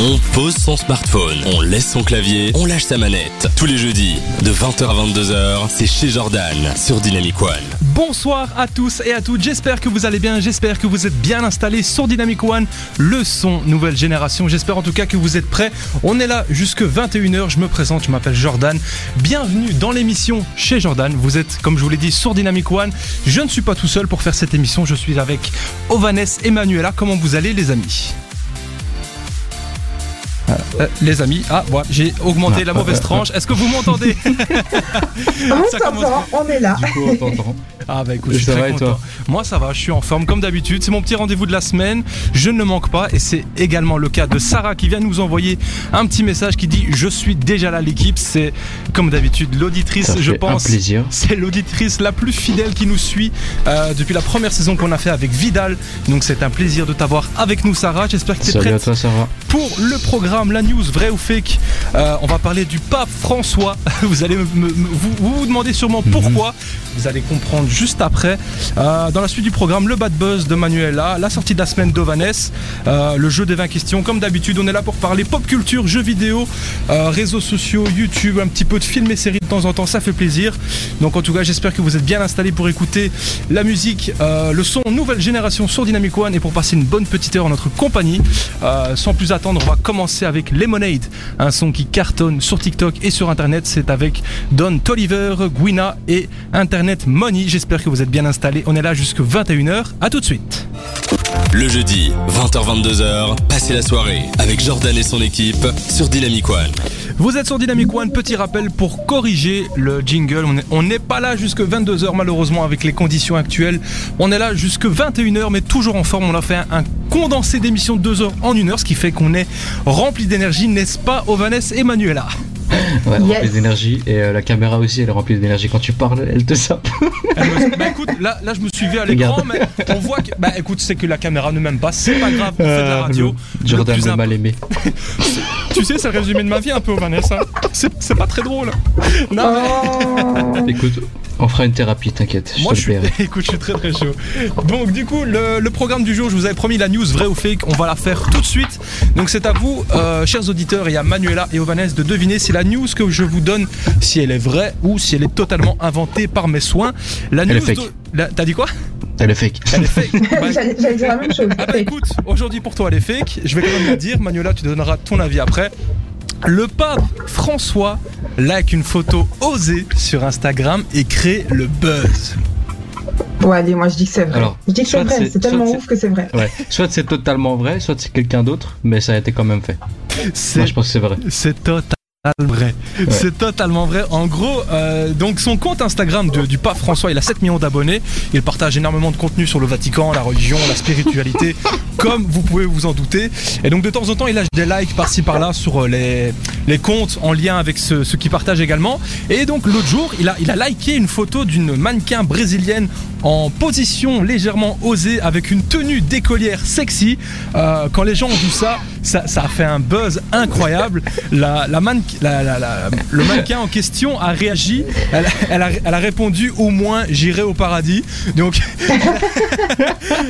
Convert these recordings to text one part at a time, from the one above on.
On pose son smartphone, on laisse son clavier, on lâche sa manette. Tous les jeudis, de 20h à 22h, c'est chez Jordan, sur Dynamic One. Bonsoir à tous et à toutes, j'espère que vous allez bien, j'espère que vous êtes bien installés sur Dynamic One, le son nouvelle génération, j'espère en tout cas que vous êtes prêts. On est là jusque 21h, je me présente, je m'appelle Jordan, bienvenue dans l'émission chez Jordan, vous êtes comme je vous l'ai dit sur Dynamic One, je ne suis pas tout seul pour faire cette émission, je suis avec Ovanes et Manuela, comment vous allez les amis? Euh, euh, les amis, ah voilà, j'ai augmenté la mauvaise tranche. Est-ce que vous m'entendez On s'entend, on est là. Du coup, on t'entend. Ah bah écoute, je suis Ça très content. toi? Moi ça va, je suis en forme comme d'habitude. C'est mon petit rendez-vous de la semaine. Je ne manque pas et c'est également le cas de Sarah qui vient nous envoyer un petit message qui dit je suis déjà là l'équipe. C'est comme d'habitude l'auditrice, Ça je pense. un plaisir. C'est l'auditrice la plus fidèle qui nous suit euh, depuis la première saison qu'on a fait avec Vidal. Donc c'est un plaisir de t'avoir avec nous Sarah. J'espère que tu es prête à toi, Sarah. pour le programme La News Vrai ou Fake. Euh, on va parler du pape François. Vous allez me- me- vous, vous vous demandez sûrement pourquoi. Vous allez comprendre juste après. Euh, dans la suite du programme, le bad buzz de Manuela, la sortie de la semaine d'Ovanes, euh, le jeu des 20 questions. Comme d'habitude, on est là pour parler pop culture, jeux vidéo, réseaux sociaux, YouTube, un petit peu de films et séries de temps en temps. Ça fait plaisir. Donc en tout cas, j'espère que vous êtes bien installés pour écouter la musique, le son nouvelle génération sur Dynamic One et pour passer une bonne petite heure en notre compagnie. Sans plus attendre, on va commencer avec Lemonade, un son qui cartonne sur TikTok et sur Internet. C'est avec Don Toliver, Gwina et Internet Money. J'espère que vous êtes bien installés. On est là jusque 21h. À tout de suite. Le jeudi, 20h-22h, passez la soirée avec Jordan et son équipe sur Dynamic One. Vous êtes sur Dynamic One, petit rappel pour corriger le jingle. On est- On n'est pas là jusque 22h malheureusement avec les conditions actuelles. On est là jusque 21h mais toujours en forme. On a fait un, un condensé d'émission de 2 heures en 1 heure, ce qui fait qu'on est rempli d'énergie, n'est-ce pas Ovanes et Manuela Ouais, Yes. remplie d'énergie. Et euh, la caméra aussi, elle est remplie d'énergie. Quand tu parles, elle te sape. Elle me- Bah écoute, là, là je me suis vu à l'écran, mais on voit que... Bah écoute, c'est que la caméra ne m'aime pas, c'est pas grave, on fait de la radio. Euh, Jordan Le plus m'a mal aimé. Tu sais, c'est le résumé de ma vie un peu Ovanes. hein. C'est pas très drôle. Non, mais-. Écoute, on fera une thérapie, t'inquiète. Je Moi, te je suis, écoute, je suis très très chaud. Donc, du coup, le, le programme du jour, je vous avais promis la news vraie ou fake. On va la faire tout de suite. Donc, c'est à vous, euh, chers auditeurs, et à Manuela et Ovanes de deviner si la news que je vous donne, si elle est vraie ou si elle est totalement inventée par mes soins. La Elle est news. fake. de- la- T'as dit quoi? Elle est fake. Elle est fake. Bah, J'allais j'allais dire la même chose. ah bah écoute, aujourd'hui pour toi elle est fake, je vais quand même la dire, Manuela tu donneras ton avis après. Le pape François like une photo osée sur Instagram et crée le buzz. Bon, allez, moi je dis que c'est vrai. Alors, je dis que c'est vrai, c'est- tellement ouf que c'est vrai. Ouais. Soit c'est totalement vrai, soit c'est quelqu'un d'autre, mais ça a été quand même fait. Moi, je pense que c'est vrai. C'est totalement vrai. C'est totalement vrai. En gros, euh, donc son compte Instagram de- du pape François, il a 7 millions d'abonnés. Il partage énormément de contenu sur le Vatican, la religion, la spiritualité, comme vous pouvez vous en douter. Et donc de temps en temps, il lâche des likes par-ci par-là sur euh, les, les comptes en lien avec ce, ce qu'il partage également. Et donc l'autre jour, il a, il a liké une photo d'une mannequin brésilienne en position légèrement osée avec une tenue d'écolière sexy. Euh, quand les gens ont vu ça, ça, ça a fait un buzz incroyable. La, la mannequin- la- la- la- le mannequin en question a réagi. Elle, elle a, elle a répondu au moins j'irai au paradis. Donc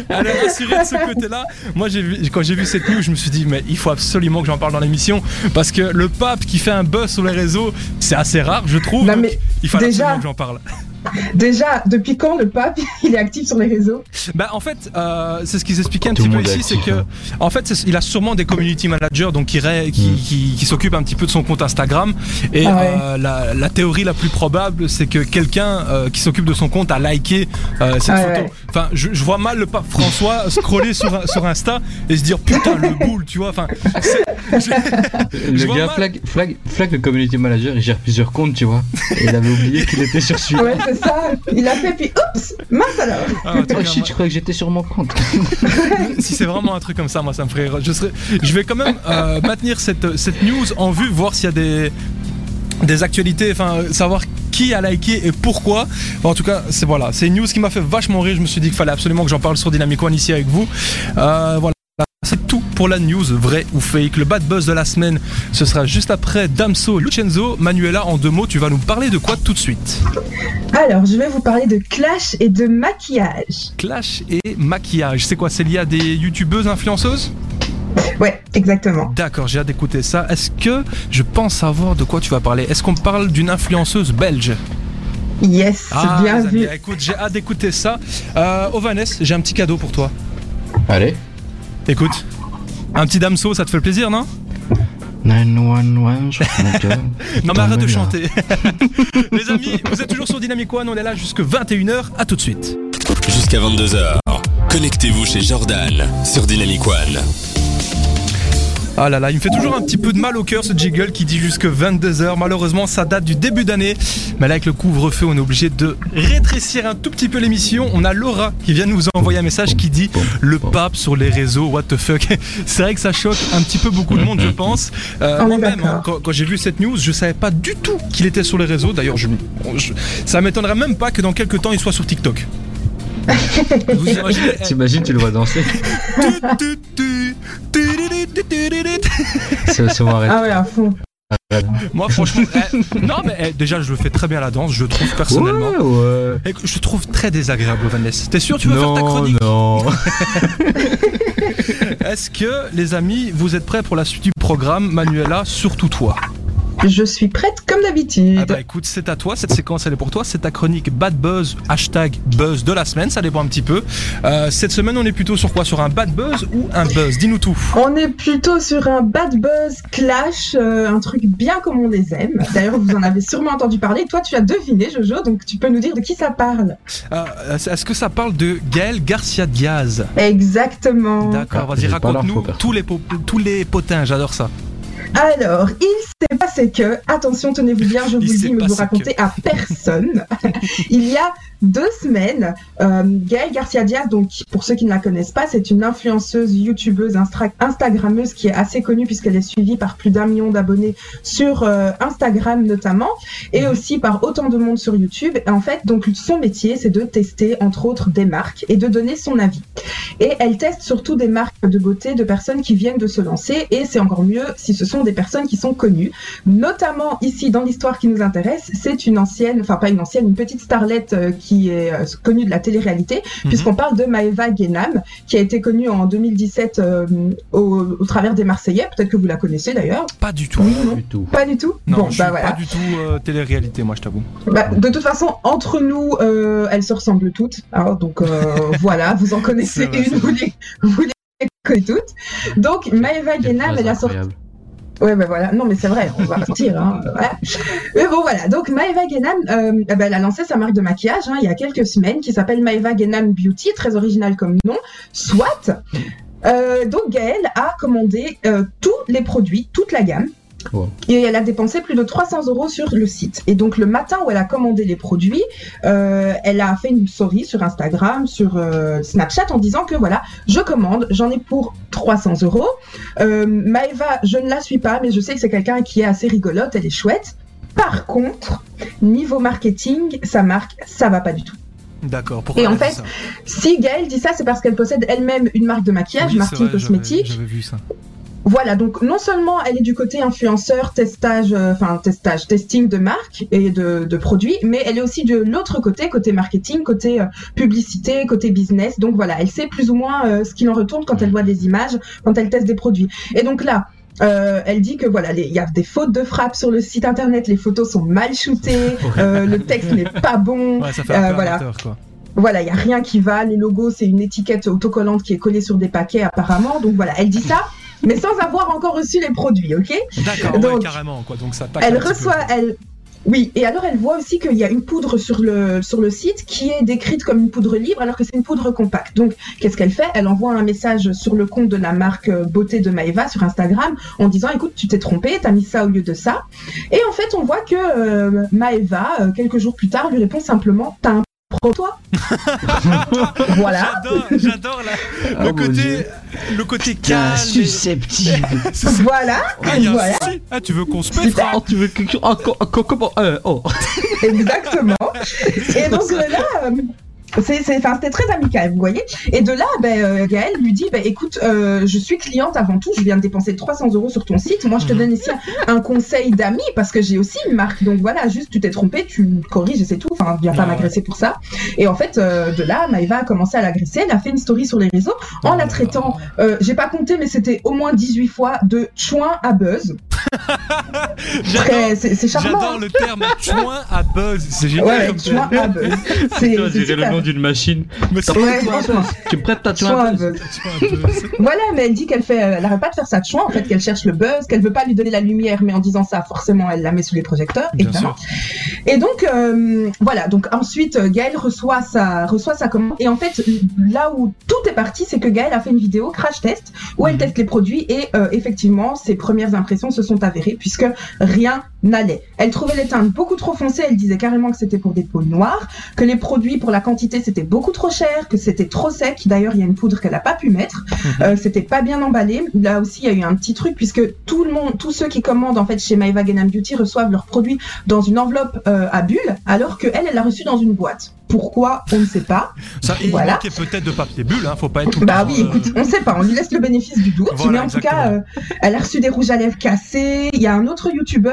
elle est rassurée de ce côté-là. Moi, vu, quand j'ai vu cette news, je me suis dit mais il faut absolument que j'en parle dans l'émission parce que le pape qui fait un buzz sur les réseaux, c'est assez rare, je trouve. Non, Donc, mais il déjà- absolument que j'en parle. Déjà, depuis quand le pape il est actif sur les réseaux? Bah en fait, euh, c'est ce qu'ils expliquaient un Tout petit peu ici, c'est que hein. en fait, il a sûrement des community managers donc qui ré- qui, qui, qui s'occupent un petit peu de son compte Instagram. Et Ah ouais. euh, la, la théorie la plus probable, c'est que quelqu'un euh, qui s'occupe de son compte a liké euh, cette Ah photo. ouais. Enfin, je, je vois mal le pape François scroller sur sur Insta et se dire putain le boule, tu vois. Enfin, je- Le gars flag, flag, flag, le community manager, il gère plusieurs comptes, tu vois. Et il avait oublié qu'il était sur celui Ouais, c'est ça. Il a fait, puis oups, mince alors. Ah, Oh cas, shit, moi- je croyais que j'étais sur mon compte. si c'est vraiment un truc comme ça, moi ça me ferait. rire. Je, serais, je vais quand même euh, maintenir cette, cette news en vue, voir s'il y a des, des actualités, enfin savoir qui a liké et pourquoi. Enfin, en tout cas, c'est voilà, c'est une news qui m'a fait vachement rire. Je me suis dit qu'il fallait absolument que j'en parle sur Dynamic One ici avec vous. Euh, voilà. C'est tout pour la news, vrai ou fake. Le bad buzz de la semaine, ce sera juste après Damso Lucenzo. Manuela, en deux mots, tu vas nous parler de quoi tout de suite Alors, je vais vous parler de clash et de maquillage. Clash et maquillage. C'est quoi C'est lié à des youtubeuses influenceuses Ouais, exactement. D'accord, j'ai hâte d'écouter ça. Est-ce que je pense savoir de quoi tu vas parler? Est-ce qu'on parle d'une influenceuse belge? Yes, Ah, bien amis, vu. écoute, j'ai hâte d'écouter ça. Euh, Ovanes, j'ai un petit cadeau pour toi. Allez. Écoute, un petit damso, ça te fait le plaisir, non? 911, je. Non mais arrête de chanter. Les amis, vous êtes toujours sur Dynamic One, on est là jusque 21h, à tout de suite. Jusqu'à 22h. Connectez-vous chez Jordan sur Dynamic One. Ah là là, il me fait toujours un petit peu de mal au cœur ce jiggle qui dit jusque 22h. Malheureusement, ça date du début d'année. Mais là, avec le couvre-feu, on est obligé de rétrécir un tout petit peu l'émission. On a Laura qui vient de nous envoyer un message qui dit le pape sur les réseaux, what the fuck. C'est vrai que ça choque un petit peu beaucoup de monde, je pense. Euh, Moi-même, hein, quand, quand j'ai vu cette news, je savais pas du tout qu'il était sur les réseaux. D'ailleurs, je, je- ça m'étonnerait même pas que dans quelques temps, il soit sur TikTok. Vous imaginez T'imagines, tu le vois danser c'est bon, arrête. Ah ouais, à fond. Moi, franchement, eh, non, mais eh, déjà, je le fais très bien la danse, je trouve personnellement. Ouais, ouais. Je trouve très désagréable, Vanessa. T'es sûr, tu veux faire ta Non, chronique non. Est-ce que, les amis, vous êtes prêts pour la suite du programme Manuela, surtout toi? Je suis prête comme d'habitude. Ah bah écoute, c'est à toi, cette séquence elle est pour toi, c'est ta chronique Bad Buzz, hashtag Buzz de la semaine, ça dépend un petit peu. Euh, cette semaine, on est plutôt sur quoi? Sur un Bad Buzz ou un Buzz? Dis-nous tout. On est plutôt sur un bad buzz clash, euh, un truc bien comme on les aime. D'ailleurs, vous en avez sûrement entendu parler. Toi, tu as deviné, Jojo, donc tu peux nous dire de qui ça parle. Euh, Est-ce que ça parle de Gaël Garcia Diaz? Exactement. D'accord, vas-y, raconte-nous tous les, tous les potins, j'adore ça. Alors, il s'est passé que, attention, tenez-vous bien, je vous le dis, mais vous racontez à personne. il y a deux semaines, euh, Gaëlle Garcia Diaz, donc pour ceux qui ne la connaissent pas, c'est une influenceuse, youtubeuse, instra- instagrammeuse qui est assez connue puisqu'elle est suivie par plus d'un million d'abonnés sur euh, Instagram notamment, et Mhm. aussi par autant de monde sur YouTube. Et en fait, donc son métier, c'est de tester entre autres des marques et de donner son avis. Et elle teste surtout des marques de beauté de personnes qui viennent de se lancer, et c'est encore mieux si ce sont des personnes qui sont connues. Notamment ici dans l'histoire qui nous intéresse, c'est une ancienne, enfin pas une ancienne, une petite starlette euh, qui est euh, connue de la télé-réalité, Mhm. puisqu'on parle de Maeva Guénam, qui a été connue en 2017 euh, au, au travers des Marseillais. Peut-être que vous la connaissez d'ailleurs. Pas du tout. Oui, non. Du tout. Pas du tout? Non, bon, je suis bah voilà. pas du tout euh, télé-réalité, moi, je t'avoue. Bah, de toute façon, entre nous, euh, elles se ressemblent toutes. hein, donc euh, voilà, vous en connaissez une, vous les, vous les connaissez toutes. Donc Maeva Guénam, elle a sorti. Ouais, ben voilà. Non, mais c'est vrai, on va partir. Hein. voilà. Mais bon, voilà. Donc, Maeva Guénam, euh, ben, elle a lancé sa marque de maquillage hein, il y a quelques semaines qui s'appelle Maeva Guénam Beauty, très original comme nom. Soit. Euh, donc, Gaëlle a commandé euh, tous les produits, toute la gamme. Wow. Et elle a dépensé plus de 300 euros sur le site. Et donc le matin où elle a commandé les produits, euh, elle a fait une story sur Instagram, sur euh, Snapchat en disant que voilà, je commande, j'en ai pour 300 euros. Euh, Maëva, je ne la suis pas, mais je sais que c'est quelqu'un qui est assez rigolote, elle est chouette. Par contre, niveau marketing, sa marque, ça va pas du tout. D'accord. Et en fait, Si Gaëlle dit ça, c'est parce qu'elle possède elle-même une marque de maquillage, Oui, Martine vrai, vu ça. Voilà, donc non seulement elle est du côté influenceur, testage, euh, enfin testage, testing de marque et de, de produits, mais elle est aussi de l'autre côté, côté marketing, côté euh, publicité, côté business. Donc voilà, elle sait plus ou moins euh, ce qu'il en retourne quand elle voit des images, quand elle teste des produits. Et donc là. euh, elle dit que voilà, il y a des fautes de frappe sur le site internet, les photos sont mal shootées, euh, le texte n'est pas bon, Ouais, ça fait Euh, un peu voilà. amateur, quoi. voilà, il y a rien qui va. Les logos, c'est une étiquette autocollante qui est collée sur des paquets apparemment. Donc voilà, elle dit ça, mais sans avoir encore reçu les produits, ok? D'accord, ouais, carrément, quoi. Donc ça tacle Elle reçoit, elle. Oui, et alors elle voit aussi qu'il y a une poudre sur le, sur le site qui est décrite comme une poudre libre alors que c'est une poudre compacte. Donc qu'est-ce qu'elle fait? Elle envoie un message sur le compte de la marque euh, Beauté de Maeva sur Instagram en disant écoute tu t'es trompé, t'as mis ça au lieu de ça. Et en fait on voit que euh, Maeva, euh, quelques jours plus tard, lui répond simplement t'as un pro toi Voilà. J'adore, j'adore la- Ah, le côté, le côté T'es calme. et- susceptible. Voilà, Ah, voilà. Ah, tu veux qu'on se mette Super. Oh, tu veux quelque chose Encore, encore, comment euh, Oh. exactement. Et donc euh, là, c'est, c'est, enfin, c'était très amical, vous voyez. Et de là, ben, euh, Gaël lui dit, ben, écoute, euh, je suis cliente avant tout, je viens de dépenser 300 euros sur ton site. Moi, je te donne ici un, conseil d'ami parce que j'ai aussi une marque. Donc voilà, juste tu t'es trompé, tu corriges et c'est tout. Enfin, viens pas m'agresser pour ça. Et en fait, euh, de là, Maëva a commencé à l'agresser. Elle a fait une story sur les réseaux en la traitant, euh, j'ai pas compté, mais c'était au moins 18 fois de chouin à buzz. C'est, charmant. j'adore le terme chouin à buzz. C'est génial Ouais, comme chouin à buzz. C'est, D'une machine. Mais c'est Ouais, Toi, franchement. Tu me prêtes ta. Voilà, mais elle dit qu'elle fait, elle arrête pas de faire ça de chouin, en fait, qu'elle cherche le buzz, qu'elle veut pas lui donner la lumière, mais en disant ça, forcément, elle la met sous les projecteurs, Bien évidemment. Et donc, euh, voilà, donc ensuite, euh, Gaël reçoit sa, reçoit sa commande, et en fait, là où tout est parti, c'est que Gaël a fait une vidéo crash test, où elle Mhm. teste les produits, et euh, effectivement, ses premières impressions se sont avérées, puisque rien n'allait. Elle trouvait les teintes beaucoup trop foncées, elle disait carrément que c'était pour des peaux noires, que les produits, pour la quantité, c'était beaucoup trop cher, que c'était trop sec, d'ailleurs, il y a une poudre qu'elle a pas pu mettre, euh, c'était pas bien emballé. Là aussi, il y a eu un petit truc puisque tout le monde, tous ceux qui commandent en fait chez Maeva Ganam Beauty reçoivent leurs produits dans une enveloppe euh, à bulles, alors que elle, elle l'a reçu dans une boîte. Pourquoi? On ne sait pas. Ça, il Voilà. manquait peut-être de papier bulle, hein, faut pas être tout Bah oui, euh, écoute, on ne sait pas. On lui laisse le bénéfice du doute. Voilà, mais en tout cas, euh, elle a reçu des rouges à lèvres cassés. Il y a un autre youtubeur.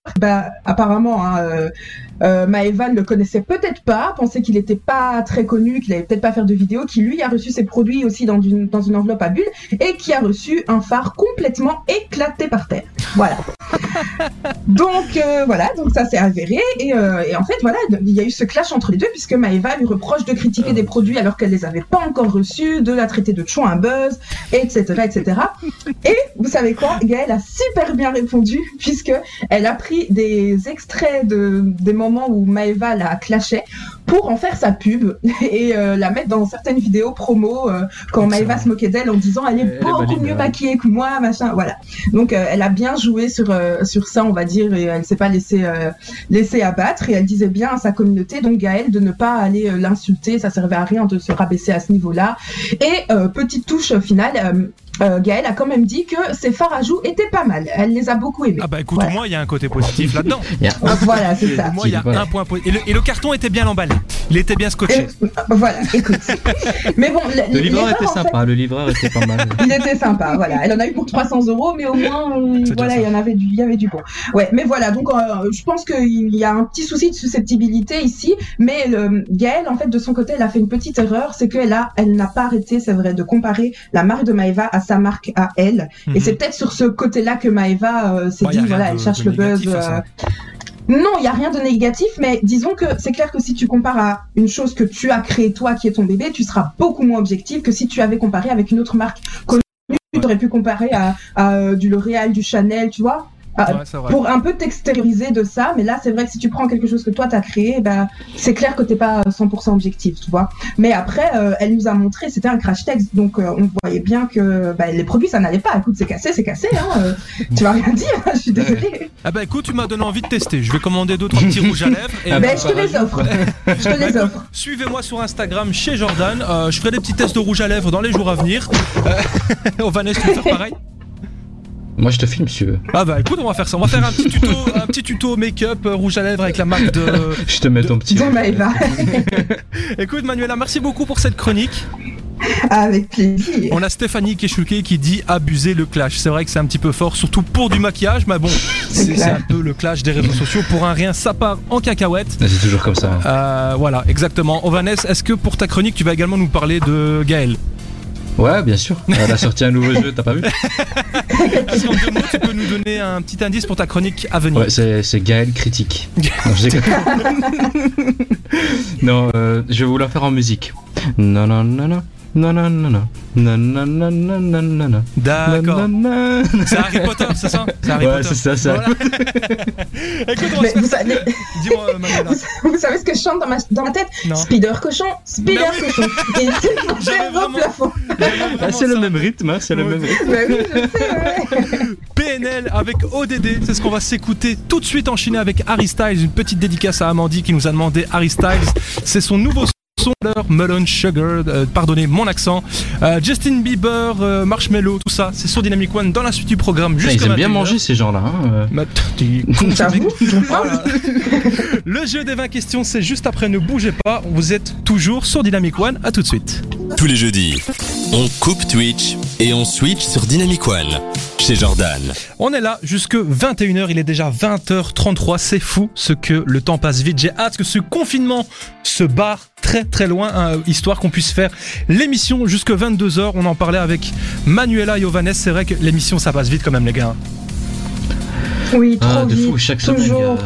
Bah, apparemment, hein, euh, euh, Maëva ne le connaissait peut-être pas, pensait qu'il n'était pas très connu, qu'il allait peut-être pas faire de vidéo, qui lui a reçu ses produits aussi dans une, dans une enveloppe à bulles et qui a reçu un phare complètement éclaté par terre. Voilà. donc euh, voilà, donc ça s'est avéré et, et en fait voilà, il y a eu ce clash entre les deux puisque Maëva lui reproche de critiquer des produits alors qu'elle les avait pas encore reçus, de la traiter de chouin à buzz, etc., etc. Et vous savez quoi, Gaëlle a super bien répondu puisque elle a pris des extraits de des moments où Maëva la clashait pour en faire sa pub et euh, la mettre dans certaines vidéos promo euh, quand Excellent. Maëva se moquait d'elle en disant elle est Elle beaucoup mieux maquillée que moi, machin, voilà. Donc euh, elle a bien joué sur sur ça, on va dire, et elle s'est pas laissée laissée abattre et elle disait bien à sa communauté, donc Gaëlle, de ne pas aller l'insulter, ça servait à rien de se rabaisser à ce niveau-là. Et petite touche finale. Euh, euh, Gaëlle a quand même dit que ses fards à joues étaient pas mal. Elle les a beaucoup aimés. Ah bah écoute, Voilà. au moins il y a un côté positif là-dedans. Voilà, c'est ça. Au moins il y a un point positif. Et le, et le carton était bien emballé. Il était bien scotché. Et- voilà, écoute. Mais bon, Le livreur était en fait, sympa, le livreur était pas mal. Il était sympa, voilà. Elle en a eu pour 300 euros, mais au moins, euh, voilà, il y en avait du, il y avait du bon. Ouais, mais voilà, donc euh, je pense qu'il y a un petit souci de susceptibilité ici, mais le, Gaëlle, en fait, de son côté, elle a fait une petite erreur, c'est qu'elle a, elle n'a pas arrêté, c'est vrai, de comparer la marque de Maeva à sa marque à elle. Et Mhm. c'est peut-être sur ce côté-là que Maeva euh, s'est dit, voilà, elle cherche le buzz. négatif ça. euh, non, il y a rien de négatif, mais disons que c'est clair que si tu compares à une chose que tu as créée toi, qui est ton bébé, tu seras beaucoup moins objectif que si tu avais comparé avec une autre marque connue. Tu aurais pu comparer à, à, euh, du L'Oréal, du Chanel, tu vois, Ouais, vrai. pour un peu t'extérioriser de ça. Mais là, c'est vrai que si tu prends quelque chose que toi t'as créé, ben c'est clair que t'es pas 100% objectif, tu vois. Mais après, euh, elle nous a montré, c'était un crash test, donc euh, on voyait bien que bah, les produits ça n'allait pas. Écoute, c'est cassé, c'est cassé. Hein, euh, tu vas rien dire, je suis désolée. Ah bah écoute, tu m'as donné envie de tester. Je vais commander deux trois petits rouges à lèvres. Et Ah Ben, bah, je te les offre. Je te les offre. Suivez-moi sur Instagram chez Jordan. Euh, je ferai des petits tests de rouge à lèvres dans les jours à venir. Euh, Vanessa, tu veux faire pareil Moi je te filme si tu veux. Ah bah écoute, on va faire ça. On va faire un petit tuto, un petit tuto make-up euh, rouge à lèvres avec la marque de. Je te mets ton petit. Dis Maëva. Écoute Manuela, merci beaucoup pour cette chronique. Avec plaisir. On a Stéphanie Keshuke qui dit abuser le clash. C'est vrai que c'est un petit peu fort, surtout pour du maquillage, mais bon, c'est un peu le clash des réseaux sociaux. Pour un rien, ça part en cacahuète. C'est toujours comme ça. Euh, voilà, exactement. Ovanès, est-ce que pour ta chronique, tu vas également nous parler de Gaël Ouais, bien sûr. Elle a sorti un nouveau jeu, t'as pas vu Est-ce qu'en deux mots, tu peux nous donner un petit indice pour ta chronique à venir Ouais, c'est Gaël critique. Non, je non, euh, je vais vous la faire en musique. Non, non, non, non. Non, non, non, non. Non, non, non, non, non, non, non. D'accord. Non, non, non. C'est Harry Potter, c'est ça? C'est Harry Ouais, Potter. c'est ça, ça. Voilà. Écoute, on va Mais se faire vous ça. savez, Dis-moi, euh, vous savez ce que je chante dans ma, dans ma tête? Non. Spider cochon, Spider oui. cochon. Et vraiment- plafond. Ah, c'est le même rythme, hein, c'est le même rythme. Bah oui, je sais, ouais. PNL avec ODD, c'est ce qu'on va s'écouter tout de suite enchaîner avec Harry Styles, une petite dédicace à Amandie qui nous a demandé Harry Styles, c'est son nouveau Sondler, Melon Sugar, euh, pardonnez mon accent, euh, Justin Bieber, euh, Marshmello, tout ça, c'est sur Dynamic One dans la suite du programme. Jusqu'à Ils aiment bien 21h. manger ces gens-là. Hein. euh. Voilà. Le jeu des 20 questions, c'est juste après, ne bougez pas, vous êtes toujours sur Dynamic One, à tout de suite. Tous les jeudis, on coupe Twitch et on switch sur Dynamic One chez Jordan. On est là jusque 21h, il est déjà 20h33, c'est fou ce que le temps passe vite. J'ai hâte que ce confinement se barre très très loin, hein, histoire qu'on puisse faire l'émission jusque 22h. On en parlait avec Manuela et Ovanes, c'est vrai que l'émission ça passe vite quand même les gars. Oui, trop Ah, de vite. fou, chaque semaine, toujours.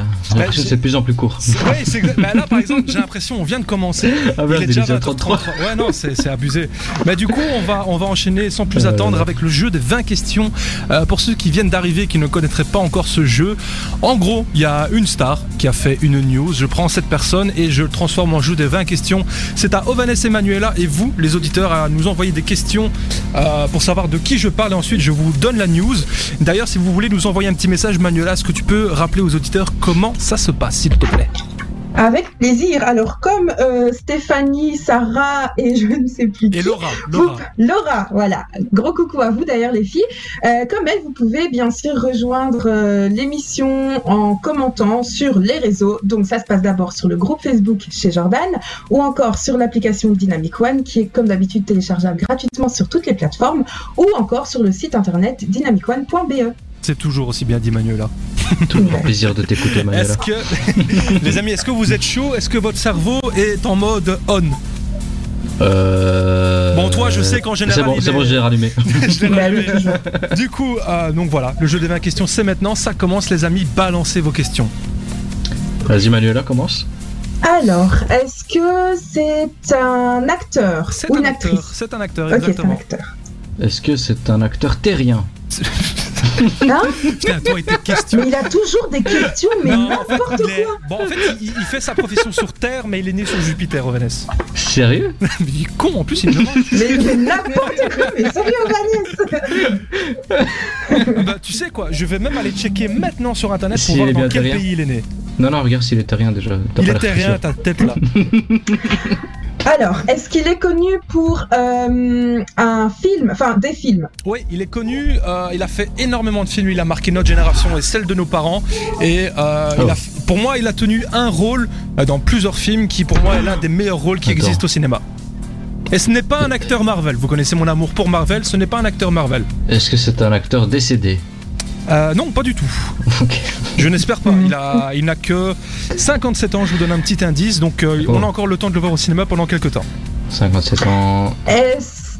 que c'est de plus en plus court. C'est- Ouais, c'est exact- bah là par exemple, j'ai l'impression on vient de commencer. Ah il est déjà 20h33. Ouais non, c'est c'est abusé. Mais du coup, on va on va enchaîner sans plus Euh. attendre avec le jeu des 20 questions Euh, pour ceux qui viennent d'arriver qui ne connaîtraient pas encore ce jeu. En gros, il y a une star qui a fait une news, je prends cette personne et je le transforme en jeu des 20 questions. C'est à Ovanes et Manuela et vous les auditeurs à nous envoyer des questions euh, pour savoir de qui je parle et ensuite je vous donne la news. D'ailleurs, si vous voulez nous envoyer un petit message Manuela, est-ce que tu peux rappeler aux auditeurs comment ça se passe s'il te plaît? Avec plaisir. Alors, comme euh, Stéphanie, Sarah et je ne sais plus qui. Et Laura, vous- Laura. Laura, voilà. Gros coucou à vous d'ailleurs les filles. Euh, comme elle, vous pouvez bien sûr rejoindre euh, l'émission en commentant sur les réseaux. Donc ça se passe d'abord sur le groupe Facebook chez Jordan ou encore sur l'application Dynamic One qui est comme d'habitude téléchargeable gratuitement sur toutes les plateformes ou encore sur le site internet dynamicone.be. C'est toujours aussi bien dit Manuela. Toujours plaisir de t'écouter, Manuela. Est-ce que, les amis, est-ce que vous êtes chaud? Est-ce que votre cerveau est en mode on? Euh... Bon, toi, je sais qu'en général, C'est bon, c'est est- bon, j'ai rallumé. Je l'ai Bah rallumé. oui, toujours. Du coup, euh, donc voilà, le jeu des 20 questions, c'est maintenant. Ça commence, les amis. Balancez vos questions. Vas-y, Manuela, commence. Alors, est-ce que c'est un acteur C'est ou un une acteur. actrice? C'est un acteur, Ok, c'est un exactement. acteur. Est-ce que c'est un acteur terrien? Hein Putain, toi et tes questions. mais il a toujours des questions, mais Non, en fait, n'importe est- quoi. Bon, en fait, il, il fait sa profession sur Terre, mais il est né sur Jupiter, Ovanes. Sérieux? Il est con, en plus, il me demande. Mais, mais n'importe quoi, mais sérieux, Vanessa Bah, tu sais quoi, je vais même aller checker maintenant sur Internet pour voir dans bien quel pays il est né. Non, non, regarde s'il est terrien déjà. Il terrien, sûr. ta tête là. Alors, est-ce qu'il est connu pour euh, un film, enfin des films? Oui, il est connu, euh, il a fait énormément de films, il a marqué notre génération et celle de nos parents. Et euh, il Oh. a- pour moi, il a tenu un rôle dans plusieurs films qui, pour moi, est l'un des meilleurs rôles qui Attends. existent au cinéma. Et ce n'est pas un acteur Marvel, vous connaissez mon amour pour Marvel, ce n'est pas un acteur Marvel. Est-ce que c'est un acteur décédé? Euh, non, pas du tout. Je n'espère pas. Mhm. Il a- il n'a que 57 ans, je vous donne un petit indice, donc euh, Oh. on a encore le temps de le voir au cinéma pendant quelques temps. 57 ans. Est-ce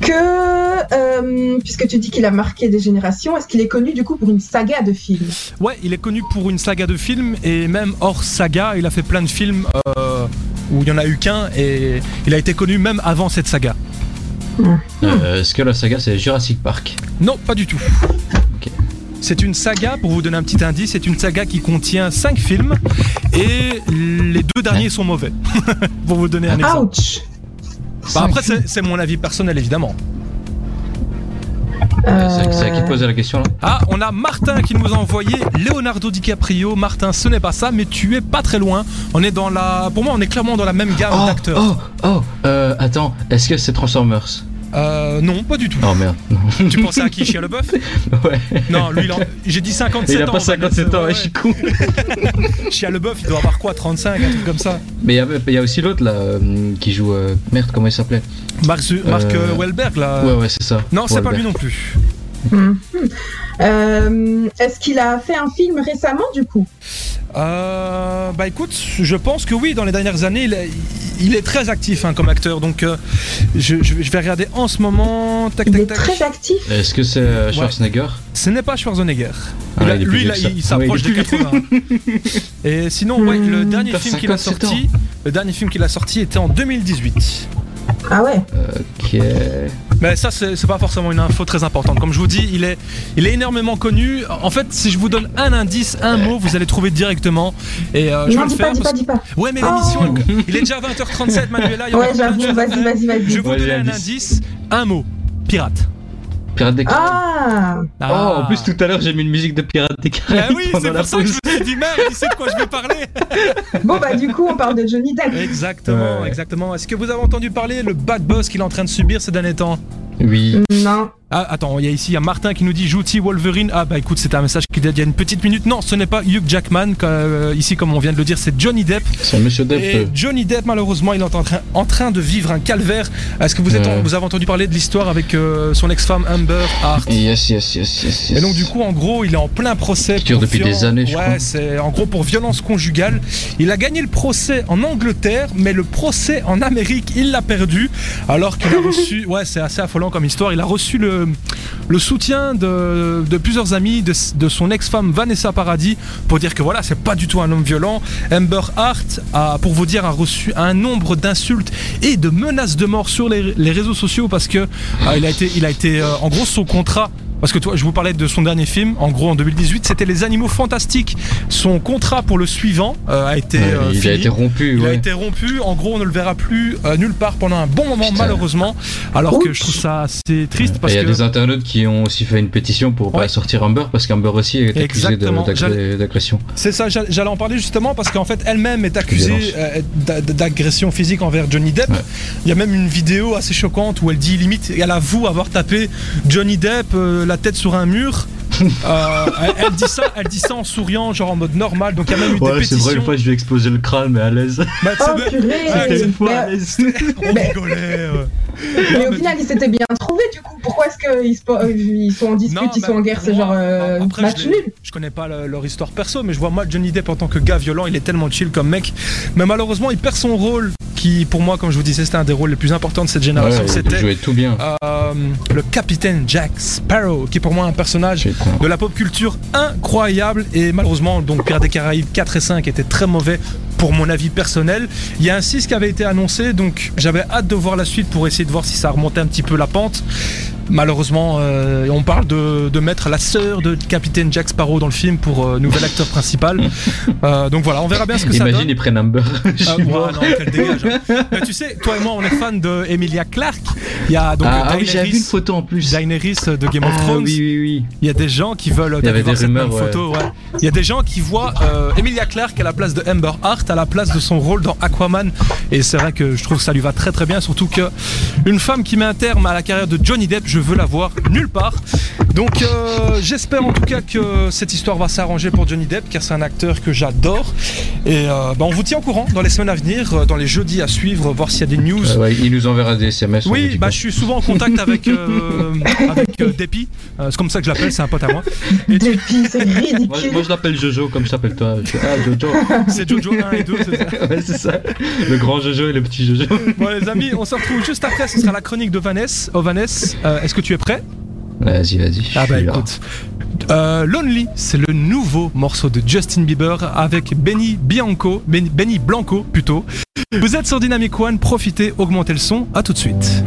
que, euh, puisque tu dis qu'il a marqué des générations, est-ce qu'il est connu du coup pour une saga de films? Ouais, il est connu pour une saga de films et même hors saga, il a fait plein de films euh, où il y en a eu qu'un et il a été connu même avant cette saga. Euh, Est-ce que la saga c'est Jurassic Park? Non, pas du tout. C'est une saga, pour vous donner un petit indice, c'est une saga qui contient 5 films et les deux derniers sont mauvais. pour vous donner un exemple. Ouch Bah, après, c'est c'est mon avis personnel évidemment. Euh, C'est à qui poser la question là? Ah, on a Martin qui nous a envoyé Leonardo DiCaprio. Martin, ce n'est pas ça, mais tu es pas très loin. On est dans la. Pour moi, on est clairement dans la même gamme Oh, d'acteurs. oh, oh, euh, attends, est-ce que c'est Transformers? Euh, non, pas du tout. Oh merde. Tu pensais à qui Shia LeBeouf ouais. Non, lui, il en- j'ai dit 57 Il a ans. pas 57 ans, ouais, ouais, je suis con. LeBeouf, il doit avoir quoi 35, un truc comme ça. Mais il y a- il y, a aussi l'autre là euh, qui joue. euh, Merde, comment il s'appelait Mark, Zu- Mark Euh, euh, Wahlberg, là. Ouais, ouais, c'est ça. Non, c'est pas lui non plus. Mhm. Euh, Est-ce qu'il a fait un film récemment du coup? Euh, bah écoute, je pense que oui, dans les dernières années, il est, il est très actif hein, comme acteur. Donc, euh, je, je vais- regarder en ce moment. Tac, Il tac, est tac. très actif. Est-ce que c'est euh, Schwarzenegger? Ce n'est pas Schwarzenegger. Ah, Il a- il lui, là, il s'approche Ah, ouais, il plus 80. Et sinon, ouais, le Hmm. dernier film qu'il a 57 sorti, le dernier film qu'il a sorti était en 2018. Ah ouais. Ok. Mais ça, c'est pas forcément une info très importante. Comme je vous dis, il est, il est énormément connu. En fait, si je vous donne un indice, un mot, vous allez trouver directement. Et euh, je vais non, le dis faire. pas, dis pas, dis pas. Ouais, mais Oh. l'émission, elle- il est déjà 20h37, Manuela. il y a Ouais, j'avoue, vas-y, vas-y, vas-y. Je vais vous donner un indice, un mot. Pirate. Pirates des Caraïbes. Ah Oh plus, tout à l'heure, j'ai mis une musique de Pirates des Caraïbes. Ah oui, c'est pour ça que je me suis dit, merde, il sait de quoi je vais parler. Bon, bah, du coup, on parle de Johnny Depp. Exactement, Ouais. exactement. Est-ce que vous avez entendu parler le bad buzz qu'il est en train de subir ces derniers temps? Oui. Non. Ah, attends, il y a ici il y a Martin qui nous dit Jouti Wolverine. Ah, bah écoute, c'était un message qui date il y a une petite minute. Non, ce n'est pas Hugh Jackman. euh, ici, comme on vient de le dire, c'est Johnny Depp. C'est Monsieur Depp. Et Johnny Depp, malheureusement, il est en train, en train de vivre un calvaire. Est-ce que vous, êtes, Ouais. vous avez entendu parler de l'histoire avec euh, son ex-femme Amber Hart Yes, yes, yes, yes, yes. Et donc du coup, en gros, il est en plein procès. Qui dure depuis des années, je Ouais, c'est en gros pour violence conjugale. Il a gagné le procès en Angleterre, mais le procès en Amérique, il l'a perdu. Alors qu'il a reçu, ouais, c'est assez affolant comme histoire. Il a reçu le, le soutien de, plusieurs amis de, son ex-femme Vanessa Paradis pour dire que voilà, c'est pas du tout un homme violent. Amber Hart a, pour vous dire, a reçu un nombre d'insultes et de menaces de mort sur les, réseaux sociaux parce que ah, il a été, il a euh, en gros, son contrat. Parce que toi, je vous parlais de son dernier film, en gros en 2018, c'était Les Animaux Fantastiques. Son contrat pour le suivant euh, a été ouais, euh, il fini. a été rompu. Il a été rompu, en gros on ne le verra plus euh, nulle part pendant un bon moment Putain. malheureusement. Alors que je trouve ça assez triste Et il y a que des internautes qui ont aussi fait une pétition pour Ouais. pas sortir Amber parce qu'Amber aussi est accusée d'agression. c'est ça, j'a- j'allais en parler justement parce qu'en fait elle-même est accusée d'a- d'agression physique envers Johnny Depp. Ouais. Il y a même une vidéo assez choquante où elle dit limite, elle avoue avoir tapé Johnny Depp euh, la tête sur un mur. Euh, elle, elle dit ça, elle dit ça en souriant, genre en mode normal. Donc il y a même eu des pétitions. je lui ai explosé le crâne, mais à l'aise. Bah, Oh, une fois Mais- à l'aise. on Mais- rigolait. euh. Mais Non, au mais- final, ils s'étaient bien trouvés, du coup. Pourquoi est-ce qu'ils se- euh, sont en dispute, Non, ils sont en guerre C'est genre euh, après, match je nul. Je connais pas le- leur histoire perso, mais je vois moi Johnny Depp en tant que gars violent, il est tellement chill comme mec. Mais malheureusement, il perd son rôle, qui pour moi, comme je vous disais, c'était un des rôles les plus importants de cette génération. c'était jouait tout bien. euh, le capitaine Jack Sparrow, qui est pour moi un personnage Putain. de la pop culture incroyable. Et malheureusement, donc Pirates des Caraïbes 4 et 5 étaient très mauvais pour mon avis personnel. Il y a un 6 qui avait été annoncé, donc j'avais hâte de voir la suite pour essayer de voir si ça remontait un petit peu la pente. Malheureusement, euh, on parle de, de mettre la sœur de capitaine Jack Sparrow dans le film pour euh, nouvel acteur principal. Euh, donc voilà, on verra bien ce que ça Imagine, donne. ils prennent Amber. Ah, ouais, non, qu'elle dégage. hein. Mais tu sais, toi et moi, on est fan de Emilia Clarke. Il y a donc ah, ah oui, j'avais vu une Daenerys, photo en plus. Daenerys de Game of Ah, Thrones. oui, oui, oui. Il y a des gens qui veulent Il y avait des rumeurs, ouais. photo. ouais. Il y a des gens qui voient Emilia Clarke à la place de Amber Hart, à la place de son rôle dans Aquaman. Et c'est vrai que je trouve que ça lui va très très bien, surtout que une femme qui met un terme à la carrière de Johnny Depp, je veux la voir nulle part. Donc euh, j'espère en tout cas que cette histoire va s'arranger pour Johnny Depp, car c'est un acteur que j'adore. Et euh, bah, on vous tient au courant dans les semaines à venir, euh, dans les jeudis à suivre, voir s'il y a des news. Euh, ouais, il nous enverra des SMS. Oui, bah, je suis souvent en contact avec, euh, avec euh, Depi. Euh, c'est comme ça que je l'appelle, c'est un pote à moi. Et tu- Depuis, c'est Moi, ridicule. moi, je l'appelle Jojo, comme s'appelle-toi. Je fais, Ah, Jojo. c'est Jojo 1 et 2, c'est ça. ouais, c'est ça. Le grand Jojo et le petit Jojo. Bon les amis, on se retrouve juste après, ce sera la chronique de Vanessa. Oh Vanessa, euh, est-ce que tu es prêt? Vas-y, vas-y. Ah bah écoute. Euh, Lonely, c'est le nouveau morceau de Justin Bieber avec Benny Bianco, Benny, Benny Blanco plutôt. Vous êtes sur Dynamic One, profitez, augmentez le son, à tout de suite.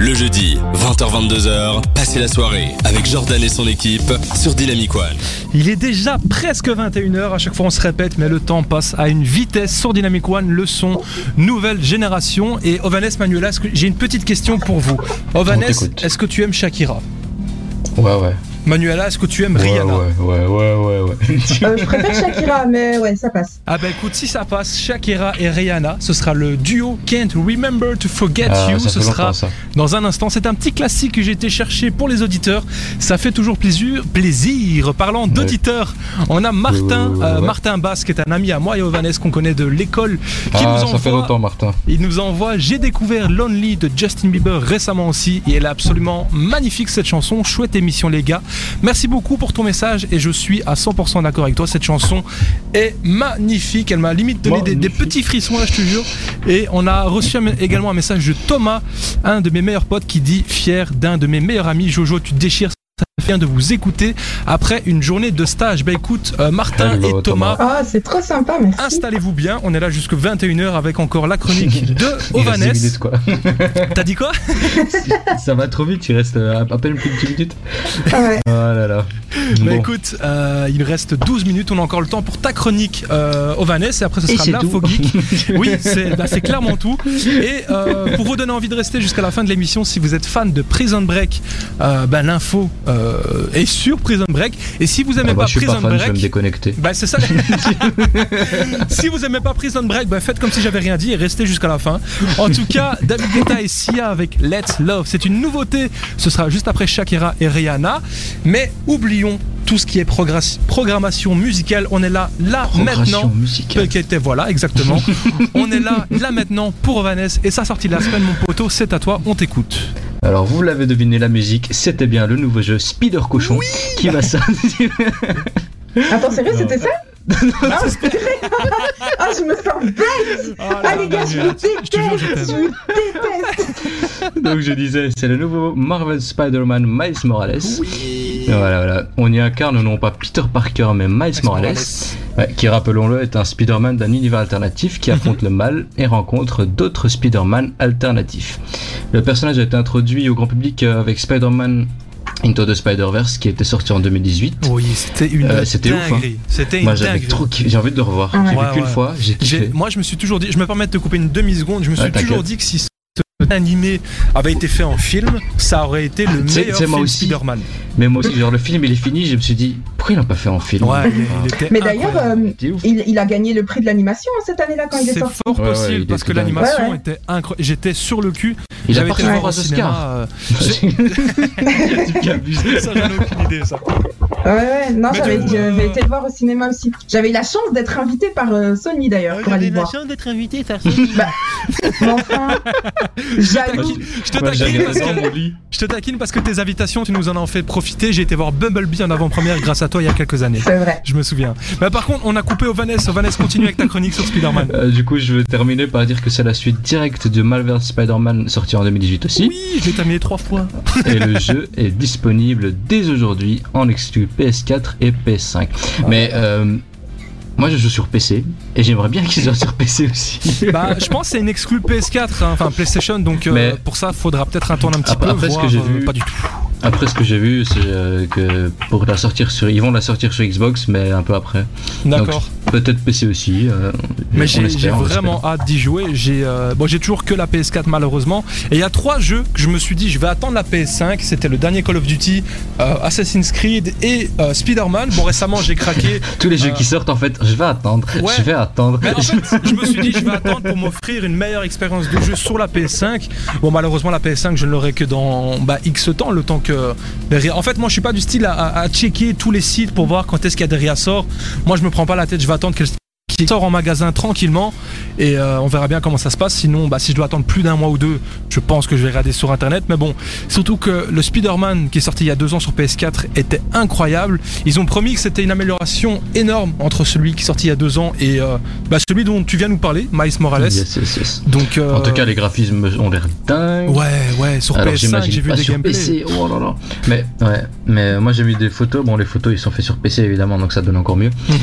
Le jeudi, 20h-22h, passez la soirée avec Jordan et son équipe sur Dynamic One. Il est déjà presque 21h, à chaque fois on se répète, mais le temps passe à une vitesse sur Dynamic One, le son nouvelle génération. Et Ovanes Manuela, j'ai une petite question pour vous. Ovanes, est-ce que tu aimes Shakira? Ouais, ouais. Manuela, est-ce que tu aimes Ouais, Rihanna? Ouais, ouais, ouais, ouais, ouais. Euh, je préfère Shakira, mais ouais, ça passe. Ah bah écoute, si ça passe, Shakira et Rihanna, ce sera le duo Can't Remember to Forget Ah, You. ça Ce sera ça. dans un instant. C'est un petit classique que j'ai été chercher pour les auditeurs. Ça fait toujours plaisir. plaisir. Parlant d'auditeurs, on a Martin, euh, ouais. Martin Bass, qui est un ami à moi et Ovanes qu'on connaît de l'école, qui Ah, nous ça fait longtemps, Martin. Il nous envoie J'ai découvert Lonely de Justin Bieber récemment aussi et elle est absolument magnifique cette chanson. Chouette émission les gars. Merci beaucoup pour ton message et je suis à 100% d'accord avec toi. Cette chanson est magnifique. Elle m'a limite donné des, petits frissons là, je te jure. Et on a reçu un- également un message de Thomas, un de mes meilleurs potes, qui dit fier d'un de mes meilleurs amis. Jojo, tu déchires. Bien de vous écouter après une journée de stage. Bah écoute, euh, Martin Hello, et Thomas, Ah, c'est trop sympa, merci. installez-vous bien. On est là jusque 21h avec encore la chronique de Il reste 10 Ovanes. T'as dit quoi? Ça va trop vite, il reste euh, à peine plus de 10 minutes. Ah ouais. Oh là là. Bah Bon. écoute, euh, il reste 12 minutes, on a encore le temps pour ta chronique euh, Ovanes et après ce sera c'est l'info tout. geek. Oui, c'est bah, c'est clairement tout. Et euh, pour vous donner envie de rester jusqu'à la fin de l'émission, si vous êtes fan de Prison Break, euh, bah, l'info est sur Prison Break. Et si vous aimez Ah bah, pas je suis Prison pas fan, je vais Break, me déconnecter. bah c'est ça. si vous aimez pas Prison Break, bah faites comme si j'avais rien dit et restez jusqu'à la fin. En tout cas, David Guetta et Sia avec Let's Love, c'est une nouveauté. Ce sera juste après Shakira et Rihanna. Mais oublions tout ce qui est programmation musicale. On est là, là maintenant. musicale. Voilà, exactement. on est là, là maintenant pour Vanessa et sa sortie de la semaine, mon poteau, c'est à toi, on t'écoute. Alors vous l'avez deviné, la musique, c'était bien le nouveau jeu Spider Cochon qui va sortir. Attends, sérieux, c'était ça? Ah, Ah, je me sens bête. Ah, les gars, je vous déteste. Je vous déteste. Donc je disais, c'est le nouveau Marvel Spider-Man Miles Morales. Voilà, voilà. On y incarne non pas Peter Parker mais Miles, Morales, ouais, qui rappelons-le est un Spider-Man d'un univers alternatif qui affronte le mal et rencontre d'autres Spider-Man alternatifs. Le personnage a été introduit au grand public euh, avec Spider-Man Into the Spider-Verse qui était sorti en 2018. Oui, c'était une Euh, c'était ouf, hein. dinguerie. C'était une Moi j'avais trop kiffé, j'ai envie de le revoir. Ouais. J'ai Ouais, vu qu'une ouais. fois, j'ai kiffé. Moi, je me suis toujours dit, je me permets de te couper une demi-seconde, je me suis Ouais, toujours dit que si animé avait été fait en film, ça aurait été le meilleur film aussi. Spider-Man. Mais moi aussi, genre le film il est fini, je me suis dit, pourquoi il l'a pas fait en film Ouais, il, il était Mais d'ailleurs, euh, C'est il, il a gagné le prix de l'animation hein, cette année-là quand il est c'est sorti. fort Ouais, ouais, possible parce que l'animation Ouais, ouais. était incroyable. J'étais sur le cul. Il a J'avais été le voir au cinéma. Euh, ça, j'en ai aucune idée, ça. Ouais, ouais, non, Mais j'avais j'avais euh, été le voir au cinéma aussi. J'avais eu la chance d'être invité par euh, Sony d'ailleurs pour aller le voir. d'être invité, ça Mais enfin, jaloux. Je te taquine parce que je te taquine parce que tes invitations, tu nous en as fait profiter. J'ai été voir Bumblebee en avant-première grâce à toi il y a quelques années. C'est vrai. Je me souviens. Mais par contre, on a coupé au Vanessa. Vanessa, continue avec ta chronique sur Spider-Man. Euh, du coup, je vais terminer par dire que c'est la suite directe de Marvel Spider-Man sorti en 2018 aussi. Oui, je l'ai terminé trois fois. Et le jeu est disponible dès aujourd'hui en exclu PS4 et PS5. Mais euh, moi, je joue sur PC et j'aimerais bien qu'il soit sur PC aussi. Bah, je pense que c'est une exclue PS4, hein, enfin PlayStation, donc euh, Mais- pour ça, faudra peut-être attendre un petit Après- peu. après ce que j'ai euh, vu- pas du tout. Après, ce que j'ai vu, c'est euh, que pour la sortir sur, ils vont la sortir sur Xbox, mais un peu après. D'accord. Peut-être PC aussi. euh, Mais j'ai vraiment hâte d'y jouer. J'ai euh, bon, j'ai toujours que la PS4 malheureusement. Et il y a trois jeux que je me suis dit, je vais attendre la PS5. C'était le dernier Call of Duty, euh, Assassin's Creed et Spider-Man. Bon, récemment, j'ai craqué. Tous les jeux qui sortent, en fait, je vais attendre. Ouais. Je vais attendre. Mais en fait, je me suis dit, je vais attendre pour m'offrir une meilleure expérience de jeu sur la PS5. Bon, malheureusement, la PS5, je ne l'aurai que dans bah, X temps, le temps que. En fait, moi, je suis pas du style à, à- à checker tous les sites pour voir quand est-ce qu'il y a des réassorts. Moi, je me prends pas la tête, je vais attendre qu'elle sort en magasin tranquillement et euh, on verra bien comment ça se passe. Sinon, bah, si je dois attendre plus d'un mois ou deux, je pense que je vais regarder sur internet. Mais bon, surtout que le Spider-Man qui est sorti il y a deux ans sur PS4 était incroyable. Ils ont promis que c'était une amélioration énorme entre celui qui est sorti il y a deux ans et euh, bah, celui dont tu viens nous parler, Miles Morales. Yes, yes, yes. Donc, euh, En tout cas, les graphismes ont l'air dingues. ouais, ouais, sur Alors PS5, j'imagine j'ai vu des gameplays. PC. Oh là là. Mais ouais, mais moi j'ai vu des photos. Bon, les photos ils sont faits sur PC évidemment, donc ça donne encore mieux. Mhm.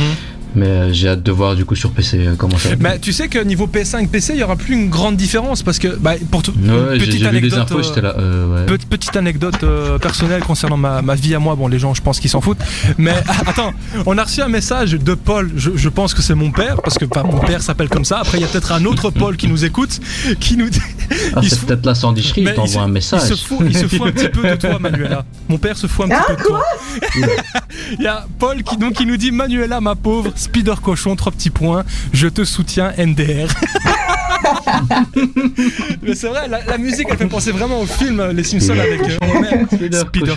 Mais euh, j'ai hâte de voir du coup sur PC euh, comment ça. va. Mais tu sais que niveau PS5, PC, il y aura plus une grande différence parce que, bah, pour tout, Ouais, j'ai petite j'ai vu des anecdote. infos, euh, j'étais là. Euh, ouais. Pe- Petite anecdote euh, personnelle concernant ma, ma vie à moi. Bon, les gens, je pense qu'ils s'en foutent. Mais ah, attends, on a reçu un message de Paul. Je, je pense que c'est mon père, parce que bah, mon père s'appelle comme ça. Après, il y a peut-être un autre Paul qui nous écoute, qui nous dit. Ah, il c'est se fout- peut-être la sandwicherie, Mais il t'envoie un Il message. se, fout, il se fout un petit peu de toi, Manuela. Mon père se fout un petit Ah, peu de toi. Il y a Paul qui, donc, qui nous dit Manuela, ma pauvre, Spider Cochon, trois petits points. Je te soutiens, NDR. Mais c'est vrai, la, la musique, elle fait penser vraiment au film euh, Les Simpsons avec euh. Spider Spider.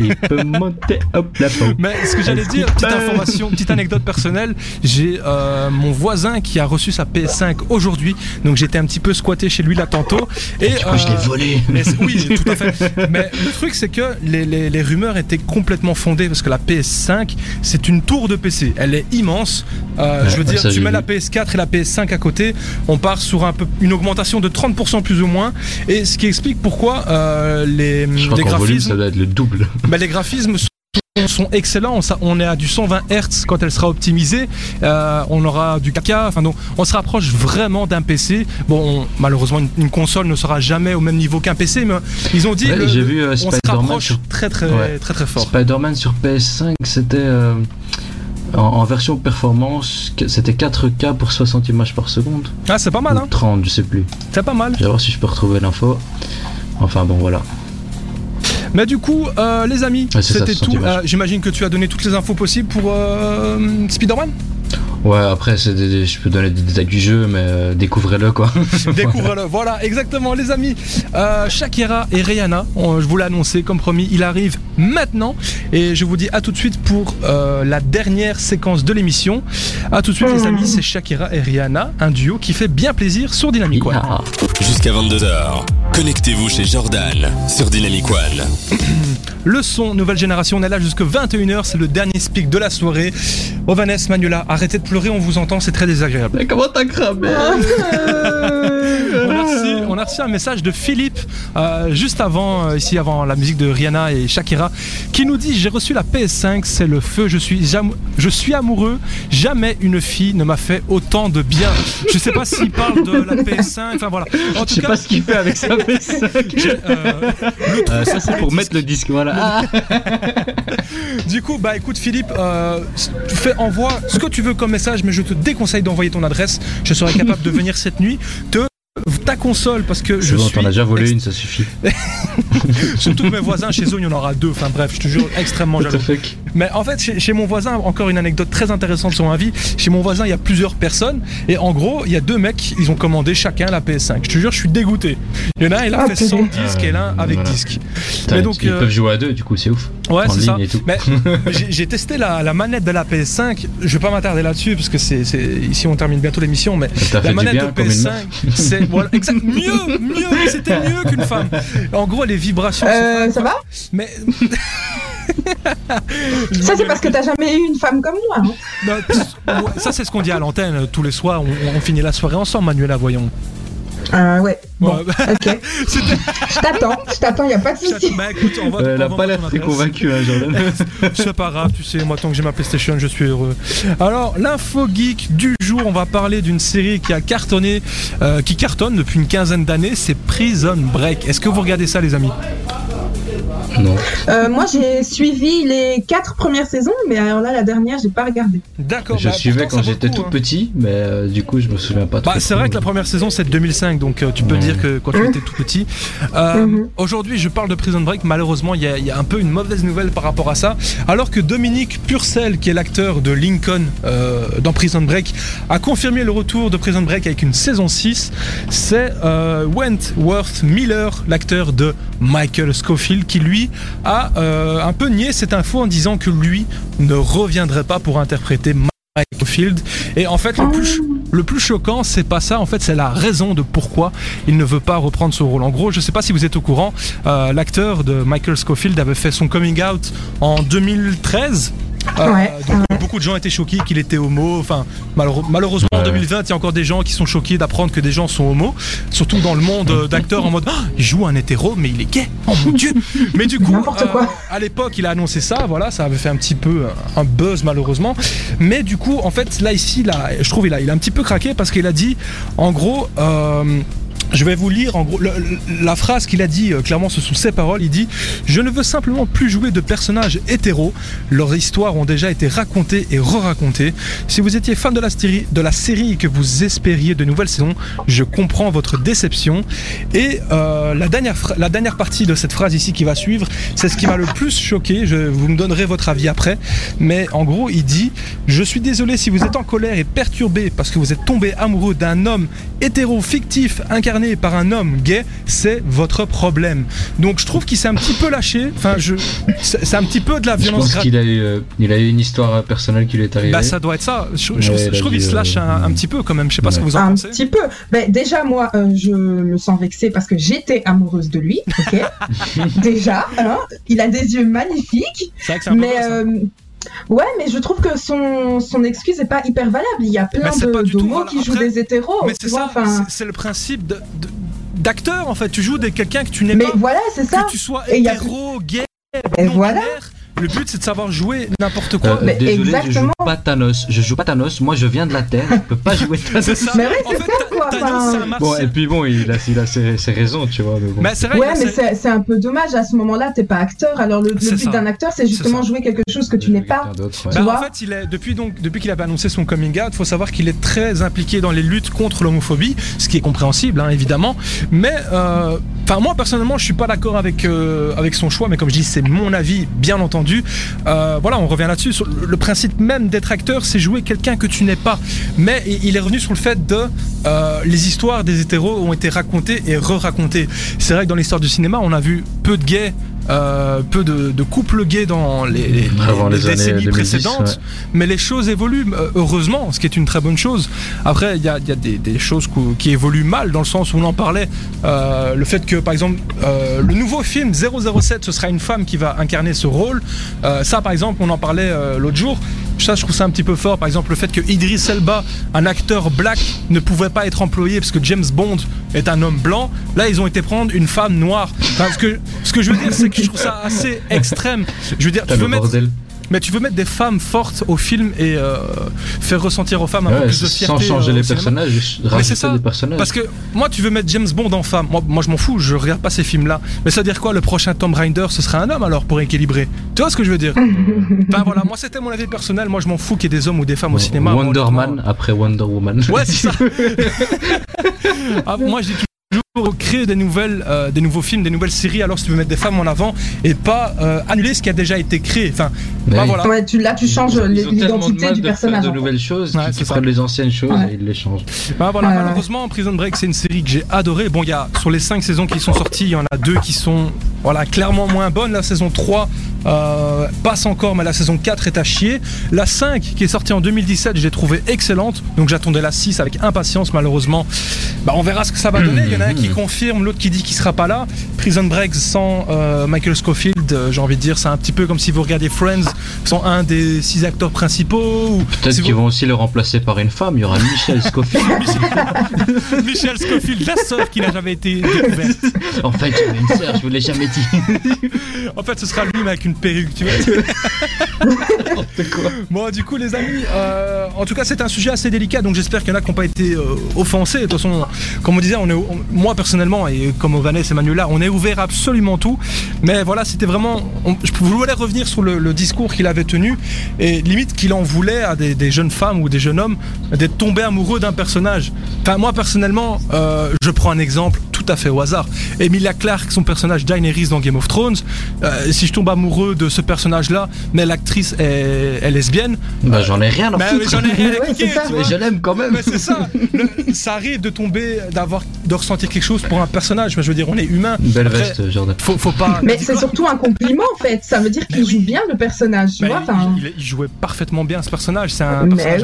Il peut monter hop la. Mais ce que j'allais dire, petite information, petite anecdote personnelle, j'ai euh, mon voisin qui a reçu sa PS5 aujourd'hui, donc j'étais un petit peu squatté chez lui là tantôt. Et coup, je l'ai euh, volé. mais oui, tout à fait. Mais le truc, c'est que les, les- les rumeurs étaient complètement fondées parce que la PS5, c'est une tour de PC. Elle est immense. Euh, Ouais, je veux dire, ça, tu mets vu. la PS4 et la PS5 à côté, on part sur un peu une augmentation de 30% plus ou moins. Et ce qui explique pourquoi euh, les, Je crois les qu'en volume, graphismes ça doit être le double. bah, les graphismes sont- sont excellents, on est à du 120 Hz quand elle sera optimisée, Euh, on aura du 4K, enfin donc on se rapproche vraiment d'un PC. Bon, on- malheureusement une, une console ne sera jamais au même niveau qu'un PC, mais ils ont dit Ouais, j'ai vu euh, on se rapproche sur très très Ouais. très très fort. Spider-Man sur PS5, c'était euh, en, en version performance, c'était 4K pour 60 images par seconde. Ah c'est pas mal, Ou hein 30, je sais plus. c'est pas mal. Je vais voir si je peux retrouver l'info. Enfin bon, voilà. Mais du coup, euh, les amis, Ouais, c'était tout. Euh, J'imagine que tu as donné toutes les infos possibles pour euh, Spider-Man? Ouais, après, c'est des- des- je peux donner des détails du jeu, mais euh, découvrez-le quoi. Découvre-le. Voilà, exactement, les amis. Euh, Shakira et Rihanna, on- je vous l'ai annoncé, comme promis, il arrive maintenant. Et je vous dis à tout de suite pour euh, la dernière séquence de l'émission. À tout de suite, les amis, c'est Shakira et Rihanna, un duo qui fait bien plaisir sur Dynamic One. Ah. Jusqu'à 22h, connectez-vous chez Jordan sur Dynamic One. Le son, nouvelle génération, on est là jusqu'à 21h, c'est le dernier speak de la soirée. Oh Vanessa, Manuela, arrêtez de pleurer, on vous entend, c'est très désagréable. Mais comment t'as cramé On a, reçu, on a reçu un message de Philippe euh, juste avant, euh, ici avant la musique de Rihanna et Shakira, qui nous dit j'ai reçu la PS5, c'est le feu, je suis, je suis amoureux, jamais une fille ne m'a fait autant de bien. Je sais pas s'il parle de la PS5, enfin voilà. En Je tout sais cas, pas ce qu'il fait avec sa PS5. j'ai, euh, Euh, ça, c'est pour mettre le disque, voilà. Ah. Du coup, bah écoute Philippe, euh, tu fais envoie ce que tu veux comme message, mais je te déconseille d'envoyer ton adresse. Je serai capable de venir cette nuit te ta console parce que je bon, suis t'en as déjà volé une, ça suffit. surtout mes voisins chez eux il y en aura deux enfin bref je te jure extrêmement What the jaloux fuck? Mais en fait chez, chez mon voisin encore une anecdote très intéressante sur ma vie chez mon voisin il y a plusieurs personnes et en gros il y a deux mecs ils ont commandé chacun la PS5 je te jure je suis dégoûté il y en a un il a Ah, fait sans disque et l'un avec Voilà. disque Putain, Mais donc, Ils euh, peuvent jouer à deux, du coup, c'est ouf. Ouais, c'est ça. et tout. Mais j'ai j'ai testé la, la manette de la PS5. Je vais pas m'attarder là-dessus parce que c'est c'est- ici on termine bientôt l'émission. Mais la manette bien de comme une PS5, meuf. c'est voilà, exact, mieux, mieux. C'était mieux qu'une femme. En gros, les vibrations. Euh, sont ça va? Mais Ça, c'est parce que t'as jamais eu une femme comme moi. hein. Non, ouais, ça c'est ce qu'on dit à l'antenne tous les soirs. On, on finit la soirée ensemble, Manuela. Voyons. Euh, ouais. Bon, Ouais. ok. Je t'attends, je t'attends, y a pas de souci. Bah écoute, on va. Euh, Elle a on va pas l'air très convaincue, hein, Jordan. C'est pas grave, tu sais, moi tant que j'ai ma PlayStation, je suis heureux. Alors, l'info geek du jour, on va parler d'une série qui a cartonné, euh, qui cartonne depuis une quinzaine d'années, c'est Prison Break. Est-ce que vous regardez ça, les amis? Non. Euh, moi, j'ai suivi les quatre premières saisons, mais alors là, la dernière, j'ai pas regardé. D'accord. Je bah, suivais quand j'étais tout hein. petit, mais euh, du coup, je me souviens pas trop. Bah, c'est vrai que la première saison c'est de 2005, donc euh, tu peux dire que quand tu étais tout petit. Euh, Mhm. Aujourd'hui, je parle de Prison Break. Malheureusement, il y, y a un peu une mauvaise nouvelle par rapport à ça. Alors que Dominique Purcell, qui est l'acteur de Lincoln euh, dans Prison Break, a confirmé le retour de Prison Break avec une saison 6, c'est euh, Wentworth Miller, l'acteur de Michael Scofield, qui lui a euh, un peu nié cette info en disant que lui ne reviendrait pas pour interpréter Michael. Et en fait, le plus, le plus choquant, c'est pas ça. En fait, c'est la raison de pourquoi il ne veut pas reprendre ce rôle. En gros, je sais pas si vous êtes au courant, euh, l'acteur de Michael Scofield avait fait son coming out en 2013. Euh, Ouais, donc, ouais. beaucoup de gens étaient choqués qu'il était homo. Enfin, malheureusement, en Ouais. 2020, il y a encore des gens qui sont choqués d'apprendre que des gens sont homos. Surtout dans le monde euh, d'acteurs en mode Ah, il joue un hétéro, mais il est gay. Oh mon dieu Mais du coup, quoi. à l'époque, il a annoncé ça. Voilà, ça avait fait un petit peu un buzz malheureusement. Mais du coup, en fait, là ici, là, je trouve il a, il a un petit peu craqué parce qu'il a dit, en gros. euh, je vais vous lire en gros la phrase qu'il a dit, euh, clairement ce sont ses paroles, il dit Je ne veux simplement plus jouer de personnages hétéros, leurs histoires ont déjà été racontées et re-racontées. Si vous étiez fan de la, série, de la série et que vous espériez de nouvelles saisons, je comprends votre déception. Et euh, la, dernière la dernière partie de cette phrase ici qui va suivre, c'est ce qui m'a le plus choqué, je, vous me donnerez votre avis après, mais en gros il dit Je suis désolé si vous êtes en colère et perturbé parce que vous êtes tombé amoureux d'un homme hétéro fictif incarné par un homme gay, c'est votre problème. Donc je trouve qu'il s'est un petit peu lâché. Enfin, je, c'est un petit peu de la Je violence pense gratuite. qu'il a eu, euh, il a eu une histoire euh, personnelle qui lui est arrivée. Bah ça doit être ça. Je, je Ouais, trouve, je qu'il se lâche euh, un, un petit peu quand même. Je sais pas ce que vous en Un pensez. petit peu. Ben, déjà, moi, euh, je me sens vexée parce que j'étais amoureuse de lui. Ok. déjà, hein, il a des yeux magnifiques. C'est vrai que c'est un peu Mais ça. Ouais, mais je trouve que son, son excuse est pas hyper valable. Il y a plein Mais pas de du tout, voilà. qui jouent des hétéros. Mais c'est vois, ça, enfin, c'est- le principe de- de- d'acteur en fait. Tu joues des quelqu'un que tu n'es Mais pas, voilà, c'est ça. que tu sois Et y a- hétéro, gay, Et non voilà. binaire. Le but c'est de savoir jouer n'importe quoi. Euh, Mais désolé, je joue exactement. pas Thanos. Je joue pas Thanos. Moi, je viens de la Terre. Je peux pas jouer Thanos. c'est ça. Mais oui, en c'est fait, ça, Thanos, enfin. c'est un Bon, martien. et puis bon, il a, il a ses, ses raisons, tu vois. Mais bon. Mais c'est vrai, Ouais, a mais c'est c'est un peu dommage. À ce moment-là, t'es pas acteur. Alors le, but ça. d'un acteur, c'est justement jouer quelque chose que tu n'es pas. Ouais. Bah, Tu en fait, il est, depuis, donc, depuis qu'il avait annoncé son coming out, il faut savoir qu'il est très impliqué dans les luttes contre l'homophobie, ce qui est compréhensible, hein, évidemment. Mais euh, Enfin, moi personnellement, je suis pas d'accord avec euh, avec son choix, mais comme je dis, c'est mon avis, bien entendu. Euh, voilà, on revient là-dessus. Le principe même d'être acteur, c'est jouer quelqu'un que tu n'es pas. Mais il est revenu sur le fait de euh, les histoires des hétéros ont été racontées et re-racontées. C'est vrai que dans l'histoire du cinéma, on a vu peu de gays. Euh, peu de, de couples gays dans les, les- Avant les les années décennies 2010, précédentes, ouais. mais les choses évoluent euh, heureusement, ce qui est une très bonne chose. Après, il y a, il y a des, des choses qui évoluent mal dans le sens où on en parlait. euh, le fait que, par exemple, euh, le nouveau film 007, ce sera une femme qui va incarner ce rôle. Ça, par exemple, on en parlait l'autre jour. Ça, je trouve ça un petit peu fort. Par exemple, le fait que Idris Elba, un acteur black, ne pouvait pas être employé parce que James Bond est un homme blanc. Là, ils ont été prendre une femme noire. Enfin, ce, que, ce que je veux dire, c'est que je trouve ça assez extrême. Je veux dire, tu veux mettre mais tu veux mettre des femmes fortes au film et euh, faire ressentir aux femmes un peu plus de sans fierté. changer euh, les personnages, juste Mais c'est rajouter ça, des personnages. Parce que moi, tu veux mettre James Bond en femme. Moi, moi je m'en fous, je regarde pas ces films-là. Mais ça veut dire quoi Le prochain Tomb Raider, ce serait un homme alors pour équilibrer? Tu vois ce que je veux dire? Enfin voilà, moi c'était mon avis personnel. Moi, je m'en fous qu'il y ait des hommes ou des femmes au cinéma. Wonder Man après Wonder Woman. Ouais, c'est ça. Ah, moi, je dis créer des nouvelles, euh, des nouveaux films, des nouvelles séries. Alors, si tu veux mettre des femmes en avant et pas euh, annuler ce qui a déjà été créé. Enfin, bah oui. voilà. Ouais, tu, là, tu changes l'identité du de faire personnage. de nouvelles choses, Ouais, qui- prennent les anciennes choses Ouais. et ils les changent. Bah voilà, Ouais, ouais. malheureusement, Prison Break, c'est une série que j'ai adorée. Bon, il y a sur les 5 saisons qui sont sorties, il y en a deux qui sont voilà, clairement moins bonnes. La saison 3 euh, passe encore, mais la saison 4 est à chier. La 5 qui est sortie en 2017, je l'ai trouvée excellente. Donc j'attendais la 6 avec impatience, malheureusement. Bah, on verra ce que ça va donner. Il y en a un qui confirme, l'autre qui dit qu'il sera pas là. Prison Break sans euh, Michael Scofield, euh, j'ai envie de dire, c'est un petit peu comme si vous regardiez Friends sans un des six acteurs principaux. Ou Peut-être si qu'ils vous- vont aussi le remplacer par une femme. Il y aura Michel Scofield. Michel Scofield, la sœur qui n'a jamais été découverte. en fait, j'avais une sœur, je vous l'ai jamais dit. En fait, ce sera lui, mais avec une perruque, tu vois. Bon, du coup, les amis, euh, en tout cas, c'est un sujet assez délicat, donc j'espère qu'il y en a qui n'ont pas été euh, offensés. De toute façon, comme on disait, on est, on- moi personnellement, et comme Vanessa et Manuela, on est ouvert à absolument tout. Mais voilà, c'était vraiment. je voulais revenir sur le, discours qu'il avait tenu, et limite qu'il en voulait à des, des jeunes femmes ou des jeunes hommes d'être tombés amoureux d'un personnage. Enfin, moi personnellement, euh, je prends un exemple tout à fait au hasard. Emilia Clarke, son personnage Daenerys dans Game of Thrones, euh, si je tombe amoureux de ce personnage-là, mais l'actrice est, est lesbienne, Bah, j'en ai rien à mais, foutre. mais j'en ai rien à Ouais, cliquer, Mais je l'aime quand même. Mais c'est ça, Le- ça arrive de tomber, d'avoir, de ressentir quelque chose pour un personnage. Mais je veux dire, on est humain. Belle Après, veste, Jordan. Faut, faut pas. Mais c'est surtout un compliment en fait. Ça veut dire qu'il oui. joue bien le personnage, tu Mais vois. il- il, il jouait parfaitement bien ce personnage. C'est un Mais personnage.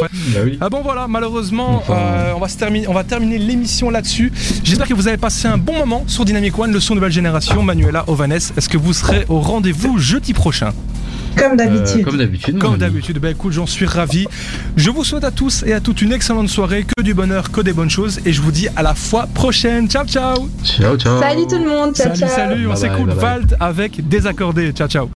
Bah oui. Ah bon voilà, malheureusement, Enfin, euh, on, va se terminer, on va terminer l'émission là-dessus. J'espère que vous avez passé un bon moment sur Dynamic One, le son nouvelle génération. Manuela, Ovanes, est-ce que vous serez au rendez-vous jeudi prochain? Comme Euh, d'habitude. comme d'habitude. Comme mon ami. d'habitude, ben écoute, j'en suis ravi. Je vous souhaite à tous et à toutes une excellente soirée, que du bonheur, que des bonnes choses, et je vous dis à la fois prochaine. Ciao ciao Ciao, ciao. Salut tout le monde, ciao Salut ciao. salut, on s'écoute. Valt avec Désaccordé. Ciao ciao